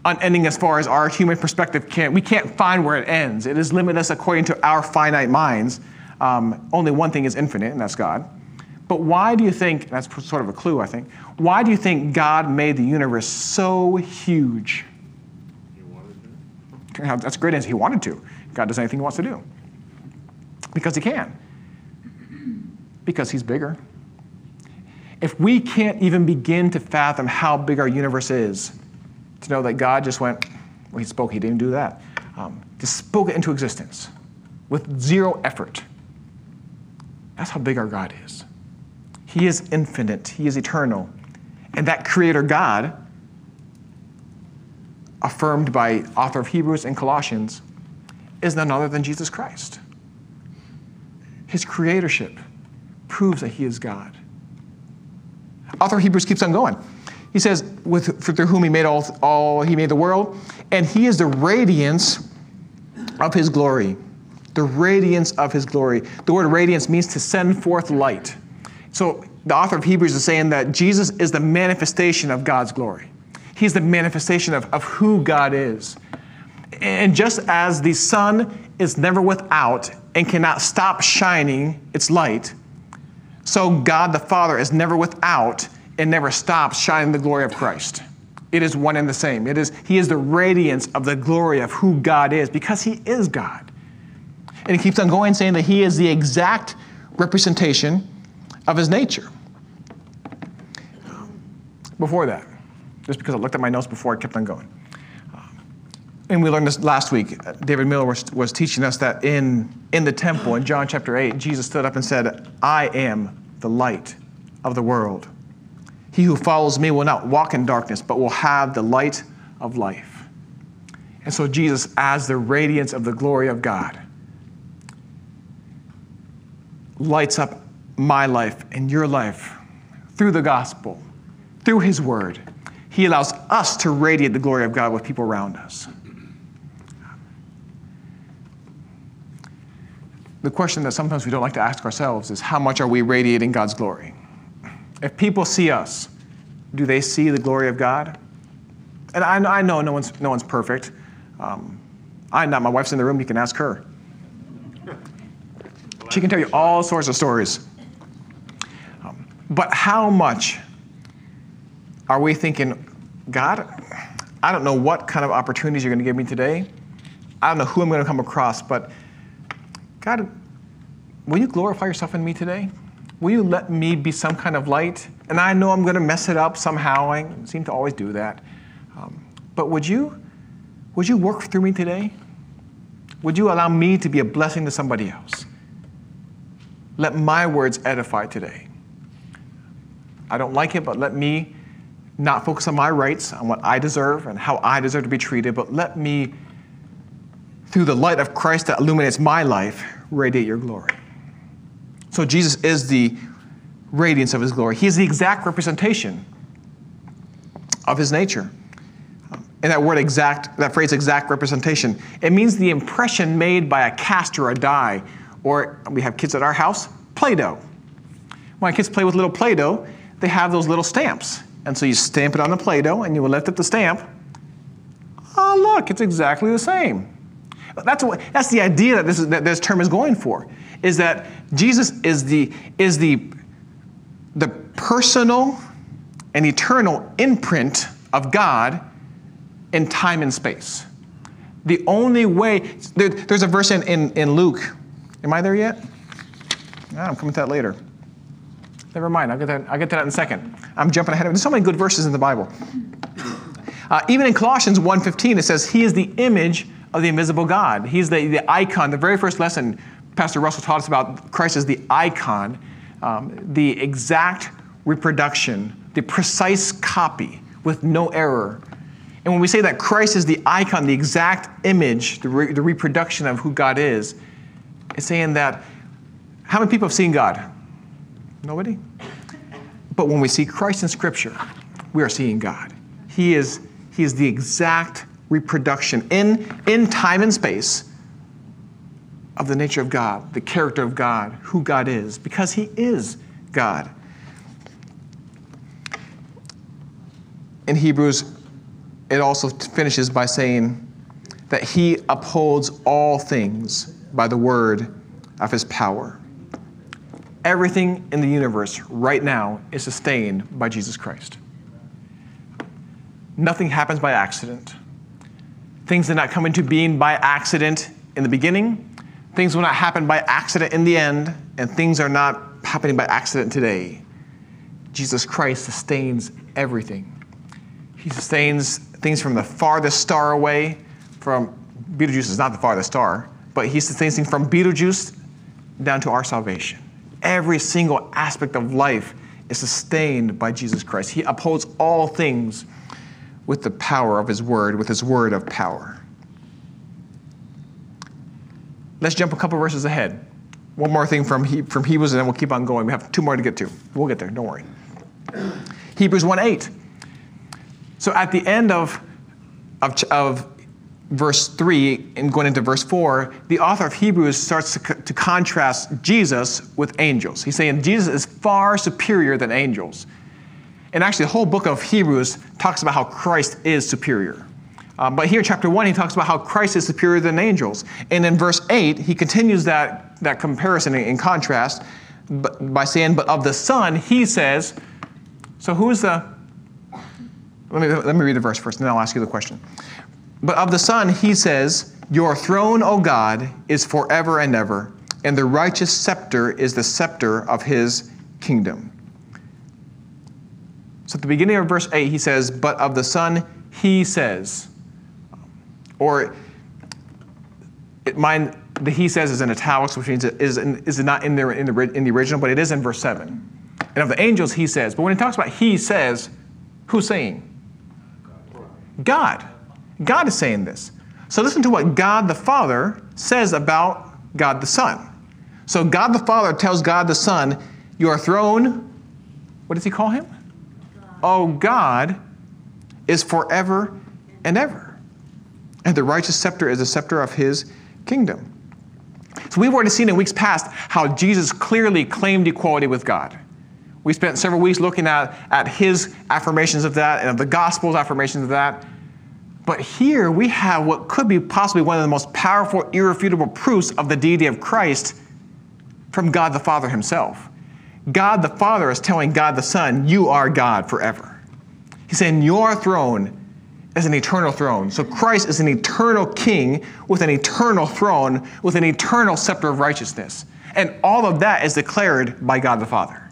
unending as far as our human perspective can't. We can't find where it ends. It is limitless according to our finite minds. Um, only one thing is infinite, and that's God. But why do you think, that's sort of a clue, I think, why do you think God made the universe so huge? He wanted to. That's a great answer. He wanted to. God does anything he wants to do. Because he can. Because he's bigger if we can't even begin to fathom how big our universe is, To know that God just went, well, he spoke, he didn't do that. Um, just spoke it into existence with zero effort. That's how big our God is. He is infinite, He is eternal. And that Creator God, affirmed by author of Hebrews and Colossians, is none other than Jesus Christ. His creatorship proves that He is God. Author of Hebrews keeps on going. He says, with, through whom he made all, all, he made the world, and he is the radiance of his glory. The radiance of his glory. The word radiance means to send forth light. So the author of Hebrews is saying that Jesus is the manifestation of God's glory. He's the manifestation of, of who God is. And just as the sun is never without and cannot stop shining its light, so God the Father is never without and never stops shining the glory of Christ. It is one and the same. It is, he is the radiance of the glory of who God is because he is God. And he keeps on going saying that he is the exact representation of his nature. Before that, just because I looked at my notes before, I kept on going. And we learned this last week. David Miller was, was teaching us that in, in the temple, in John chapter 8, Jesus stood up and said, I am the light of the world. He who follows me will not walk in darkness, but will have the light of life. And so, Jesus, as the radiance of the glory of God, lights up my life and your life through the gospel, through his word. He allows us to radiate the glory of God with people around us. The question that sometimes we don't like to ask ourselves is how much are we radiating God's glory? If people see us, do they see the glory of God? And I, I know no one's, no one's perfect. Um, I'm not. My wife's in the room. You can ask her. She can tell you all sorts of stories. Um, but how much are we thinking, God, I don't know what kind of opportunities you're going to give me today. I don't know who I'm going to come across, but God, will you glorify yourself in me today? Will you let me be some kind of light? And I know I'm going to mess it up somehow. I seem to always do that. Um, but would you, would you work through me today? Would you allow me to be a blessing to somebody else? Let my words edify today. I don't like it, but let me not focus on my rights, on what I deserve and how I deserve to be treated, but let me, through the light of Christ that illuminates my life, radiate your glory. So Jesus is the radiance of his glory. He is the exact representation of his nature. And that word exact, that phrase exact representation, it means the impression made by a cast or a die. Or we have kids at our house, Play Doh. When kids play with little Play Doh, they have those little stamps. And so you stamp it on the Play Doh and you will lift up the stamp. Oh, look, it's exactly the same. That's, what, that's the idea that this, is, that this term is going for, is that Jesus is the, is the, the personal and eternal imprint of God in time and space. The only way, there, there's a verse in, in, in Luke. Am I there yet? No, I'm coming to that later. Never mind, I'll get, that, I'll get to that in a second. I'm jumping ahead of There's so many good verses in the Bible. Uh, even in Colossians 1.15, it says, He is the image of the invisible God. He's the, the icon. The very first lesson Pastor Russell taught us about Christ as the icon, um, the exact reproduction, the precise copy with no error. And when we say that Christ is the icon, the exact image, the, re- the reproduction of who God is, it's saying that how many people have seen God? Nobody? But when we see Christ in Scripture, we are seeing God. He is, he is the exact reproduction in, in time and space of the nature of God, the character of God, who God is, because He is God. In Hebrews, it also finishes by saying that He upholds all things by the word of His power. Everything in the universe right now is sustained by Jesus Christ. Nothing happens by accident. Things did not come into being by accident in the beginning. Things will not happen by accident in the end, and things are not happening by accident today. Jesus Christ sustains everything. He sustains things from the farthest star away. From Betelgeuse is not the farthest star, but he sustains things from Betelgeuse down to our salvation. Every single aspect of life is sustained by Jesus Christ. He upholds all things with the power of his word, with his word of power. Let's jump a couple verses ahead. One more thing from, he, from Hebrews, and then we'll keep on going. We have two more to get to. We'll get there, don't worry. Hebrews 1 8. So at the end of, of, of verse 3 and going into verse 4, the author of Hebrews starts to, to contrast Jesus with angels. He's saying Jesus is far superior than angels. And actually, the whole book of Hebrews talks about how Christ is superior. Um, but here, chapter 1, he talks about how Christ is superior than angels. And in verse 8, he continues that, that comparison in contrast by saying, But of the Son, he says, So who is the. Let me, let me read the verse first, and then I'll ask you the question. But of the Son, he says, Your throne, O God, is forever and ever, and the righteous scepter is the scepter of his kingdom. So at the beginning of verse 8, he says, But of the Son, he says. Or it, mine, the he says is in italics, which means it is, in, is not in, there in, the, in the original, but it is in verse 7. And of the angels, he says. But when he talks about he says, who's saying? God. God is saying this. So listen to what God the Father says about God the Son. So God the Father tells God the Son, Your throne, what does he call him? Oh, God is forever and ever. And the righteous scepter is the scepter of his kingdom. So we've already seen in weeks past how Jesus clearly claimed equality with God. We spent several weeks looking at, at his affirmations of that and of the gospel's affirmations of that. But here we have what could be possibly one of the most powerful, irrefutable proofs of the deity of Christ from God the Father himself. God the Father is telling God the Son, You are God forever. He's saying, Your throne is an eternal throne. So Christ is an eternal king with an eternal throne, with an eternal scepter of righteousness. And all of that is declared by God the Father.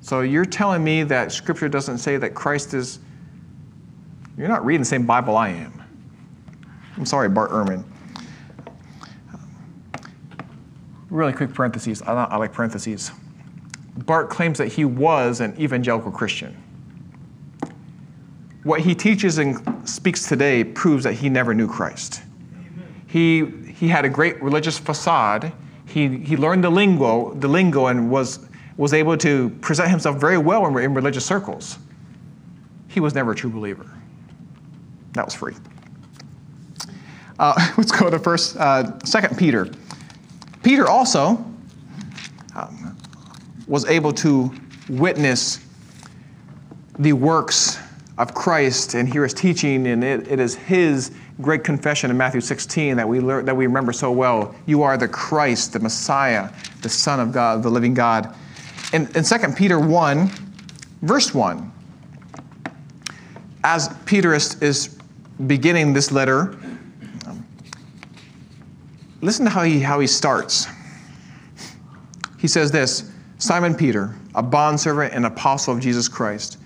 So you're telling me that Scripture doesn't say that Christ is you're not reading the same Bible I am. I'm sorry, Bart Ehrman. Really quick parentheses. I, I like parentheses. Bart claims that he was an evangelical Christian. What he teaches and speaks today proves that he never knew Christ. He, he had a great religious facade. He, he learned the lingo, the lingo and was, was able to present himself very well in, in religious circles. He was never a true believer. That was free. Uh, let's go to first, uh, Second Peter. Peter also um, was able to witness the works of Christ and hear his teaching, and it, it is his great confession in Matthew 16 that we learn, that we remember so well. You are the Christ, the Messiah, the Son of God, the living God. In, in 2 Peter 1, verse 1, as Peter is, is beginning this letter, listen to how he, how he starts. He says this Simon Peter, a bondservant and apostle of Jesus Christ,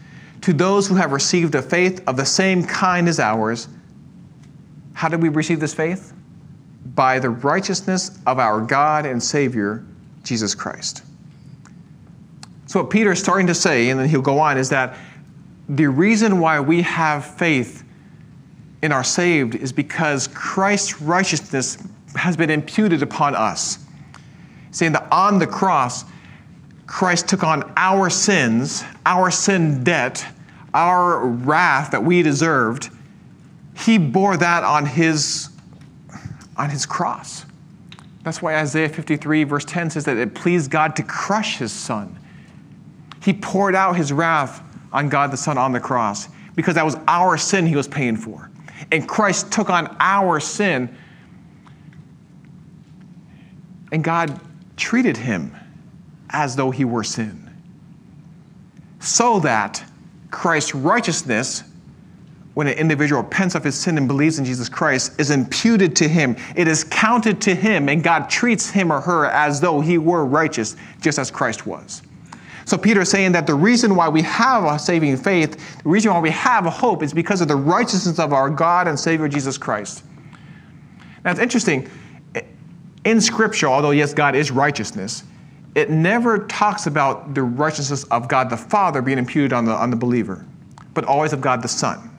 to those who have received a faith of the same kind as ours. How did we receive this faith? By the righteousness of our God and Savior, Jesus Christ. So, what Peter is starting to say, and then he'll go on, is that the reason why we have faith and are saved is because Christ's righteousness has been imputed upon us. Saying that on the cross, Christ took on our sins, our sin debt, our wrath that we deserved. He bore that on his, on his cross. That's why Isaiah 53, verse 10 says that it pleased God to crush his son. He poured out his wrath on God the Son on the cross because that was our sin he was paying for. And Christ took on our sin, and God treated him as though he were sin. So that Christ's righteousness, when an individual repents of his sin and believes in Jesus Christ, is imputed to him. It is counted to him, and God treats him or her as though he were righteous, just as Christ was. So Peter is saying that the reason why we have a saving faith, the reason why we have a hope is because of the righteousness of our God and Savior Jesus Christ. Now it's interesting. In Scripture, although yes, God is righteousness, it never talks about the righteousness of God the Father being imputed on the, on the believer, but always of God the Son.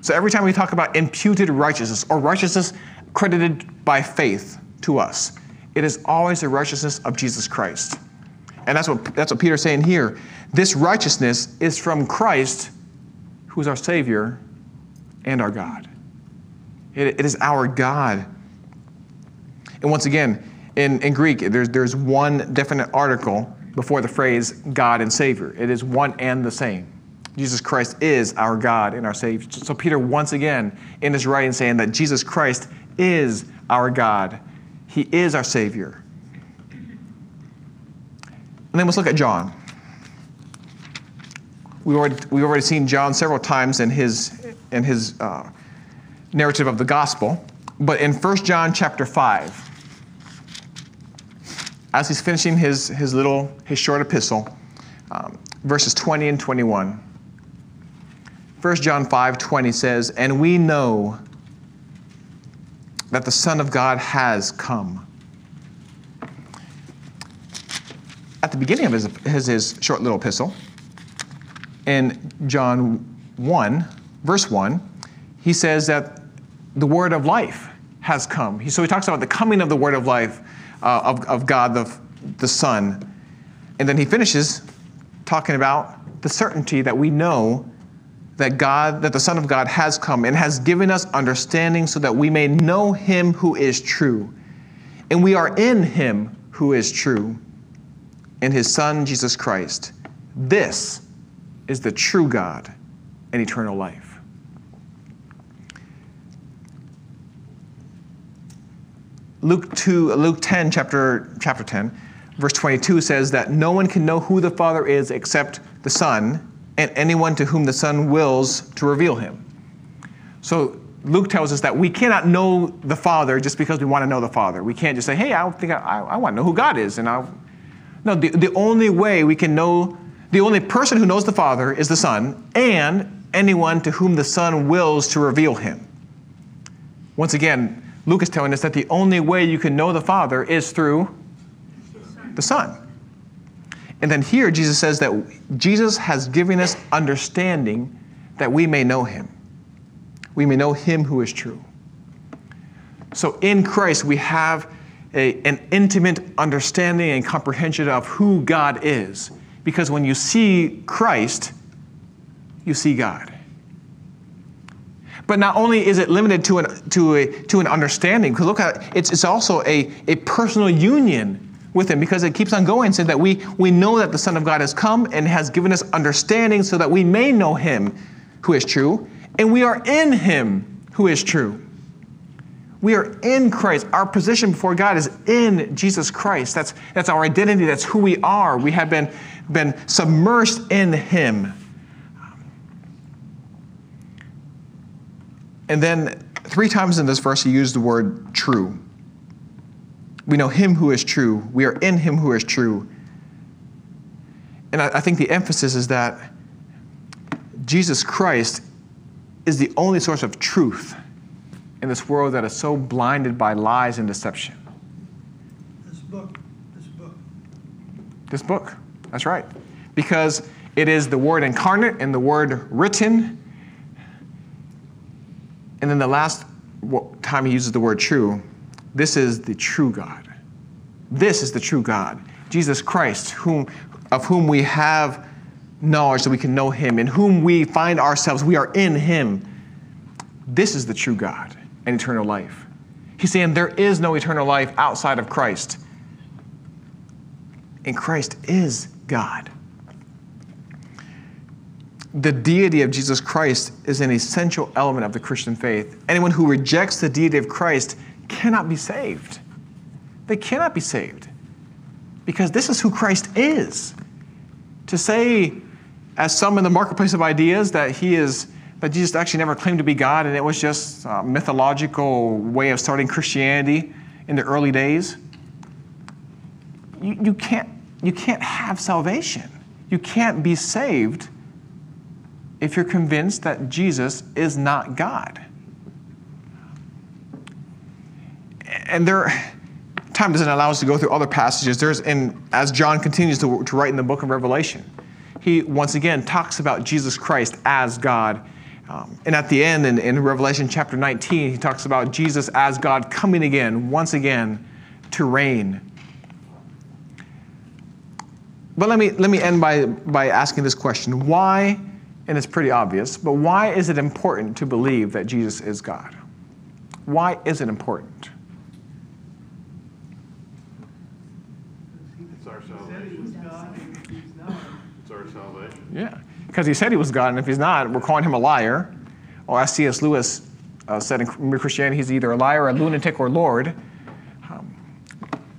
So every time we talk about imputed righteousness or righteousness credited by faith to us, it is always the righteousness of Jesus Christ. And that's what, that's what Peter's saying here. This righteousness is from Christ, who is our Savior and our God. it, it is our God. And once again, in, in Greek, there's, there's one definite article before the phrase God and Savior. It is one and the same. Jesus Christ is our God and our Savior. So Peter, once again, in his writing, saying that Jesus Christ is our God, He is our Savior. And then let's look at John. We've already, we've already seen John several times in his, in his uh, narrative of the gospel. But in 1 John chapter 5, as he's finishing his, his little, his short epistle, um, verses 20 and 21, 1 John 5 20 says, And we know that the Son of God has come at the beginning of his, his, his short little epistle, in John 1, verse 1, he says that the word of life has come. He, so he talks about the coming of the word of life uh, of, of God the, the Son. And then he finishes talking about the certainty that we know that God, that the Son of God has come and has given us understanding so that we may know him who is true. And we are in him who is true in his Son, Jesus Christ. This is the true God and eternal life. Luke 2, Luke 10, chapter, chapter 10, verse 22 says that no one can know who the Father is except the Son, and anyone to whom the Son wills to reveal him. So Luke tells us that we cannot know the Father just because we want to know the Father. We can't just say, hey, I think I, I, I want to know who God is, and I no, the, the only way we can know, the only person who knows the Father is the Son, and anyone to whom the Son wills to reveal him. Once again, Luke is telling us that the only way you can know the Father is through the Son. And then here, Jesus says that Jesus has given us understanding that we may know him. We may know him who is true. So in Christ, we have a, an intimate understanding and comprehension of who God is. Because when you see Christ, you see God. But not only is it limited to an, to a, to an understanding, because look at it's, it's also a, a personal union with Him because it keeps on going, saying that we, we know that the Son of God has come and has given us understanding so that we may know Him who is true, and we are in Him who is true. We are in Christ. Our position before God is in Jesus Christ. That's, that's our identity. That's who we are. We have been, been submersed in Him. And then three times in this verse, he used the word true. We know Him who is true. We are in Him who is true. And I, I think the emphasis is that Jesus Christ is the only source of truth in this world that is so blinded by lies and deception? This book. This book. This book. That's right. Because it is the word incarnate and the word written. And then the last time he uses the word true, this is the true God. This is the true God. Jesus Christ, whom, of whom we have knowledge that we can know him, in whom we find ourselves, we are in him. This is the true God and eternal life. He's saying there is no eternal life outside of Christ. And Christ is God. The deity of Jesus Christ is an essential element of the Christian faith. Anyone who rejects the deity of Christ cannot be saved. They cannot be saved because this is who Christ is. To say, as some in the marketplace of ideas, that he is that Jesus actually never claimed to be God and it was just a mythological way of starting Christianity in the early days. You, you, can't, you can't have salvation. You can't be saved if you're convinced that Jesus is not God. And there, time doesn't allow us to go through other passages. There's, and as John continues to, to write in the book of Revelation, he once again talks about Jesus Christ as God. Um, and at the end, in, in Revelation chapter 19, he talks about Jesus as God coming again, once again, to reign. But let me, let me end by, by asking this question why, and it's pretty obvious, but why is it important to believe that Jesus is God? Why is it important? It's our He said he was salvation. God, and if he's not, It's our salvation. Yeah, because he said he was God, and if he's not, we're calling him a liar. Or as C.S. Lewis uh, said in Christianity, he's either a liar, a lunatic, or Lord.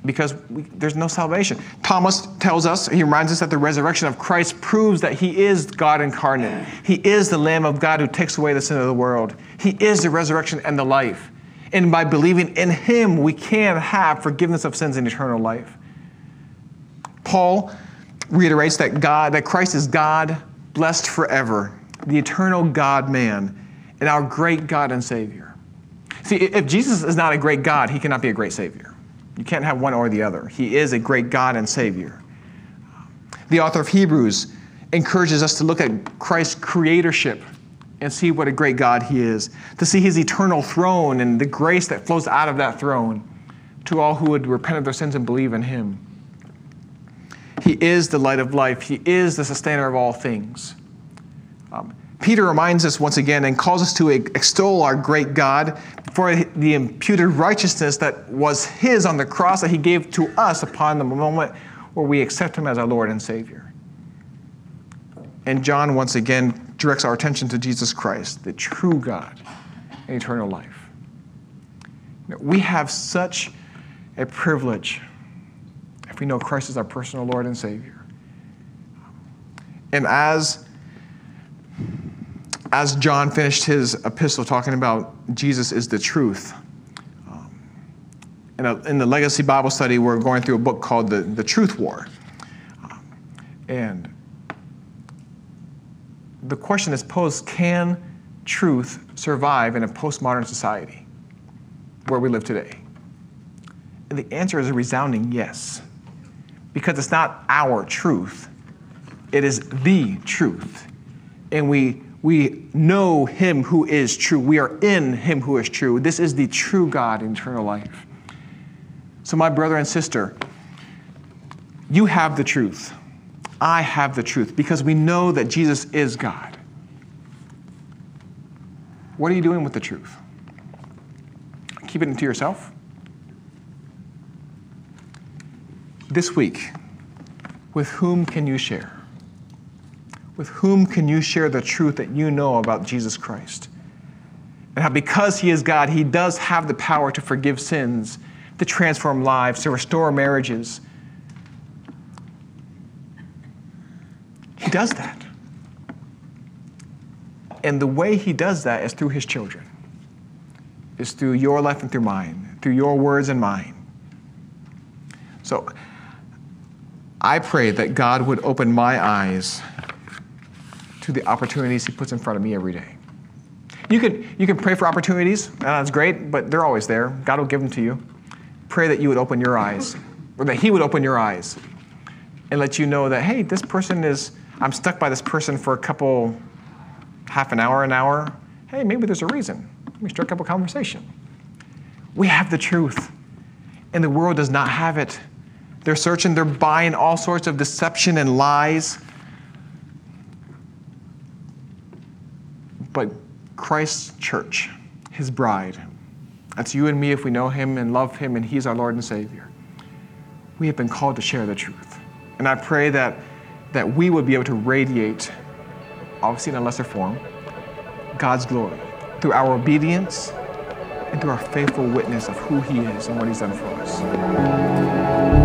Because we, there's no salvation. Thomas tells us, he reminds us that the resurrection of Christ proves that he is God incarnate. He is the Lamb of God who takes away the sin of the world. He is the resurrection and the life. And by believing in him, we can have forgiveness of sins and eternal life. Paul reiterates that God, that Christ is God, blessed forever, the eternal God man, and our great God and Savior. See, if Jesus is not a great God, he cannot be a great Savior. You can't have one or the other. He is a great God and Savior. The author of Hebrews encourages us to look at Christ's creatorship and see what a great God he is, to see his eternal throne and the grace that flows out of that throne to all who would repent of their sins and believe in him. He is the light of life. He is the sustainer of all things. Um, Peter reminds us once again and calls us to extol our great God for the imputed righteousness that was His on the cross that He gave to us upon the moment where we accept Him as our Lord and Savior. And John once again directs our attention to Jesus Christ, the true God and eternal life. We have such a privilege if we know Christ is our personal Lord and Savior. And as as John finished his epistle talking about Jesus is the truth, um, in, a, in, the Legacy Bible study, we're going through a book called The, the Truth War. Um, and the question is posed can truth survive in a postmodern society where we live today? And the answer is a resounding yes because it's not our truth, it is the truth. And we, we know Him who is true. We are in Him who is true. This is the true God eternal life. So, my brother and sister, you have the truth. I have the truth because we know that Jesus is God. What are you doing with the truth? Keeping it to yourself? this week, with whom can you share? With whom can you share the truth that you know about Jesus Christ? And how, because He is God, He does have the power to forgive sins, to transform lives, to restore marriages. He does that. And the way He does that is through His children, is through your life and through mine, through your words and mine. So, I pray that God would open my eyes to the opportunities He puts in front of me every day. You can, you can pray for opportunities, and that's great, but they're always there. God will give them to you. Pray that you would open your eyes, or that He would open your eyes and let you know that, hey, this person is, I'm stuck by this person for a couple, half an hour, an hour. Hey, maybe there's a reason. Let me strike up a conversation. We have the truth, and the world does not have it. They're searching, they're buying all sorts of deception and lies. But Christ's church, his bride, that's you and me if we know him and love him and he's our Lord and Savior. We have been called to share the truth. And I pray that, that we would be able to radiate, obviously in a lesser form, God's glory through our obedience and through our faithful witness of who he is and what he's done for us.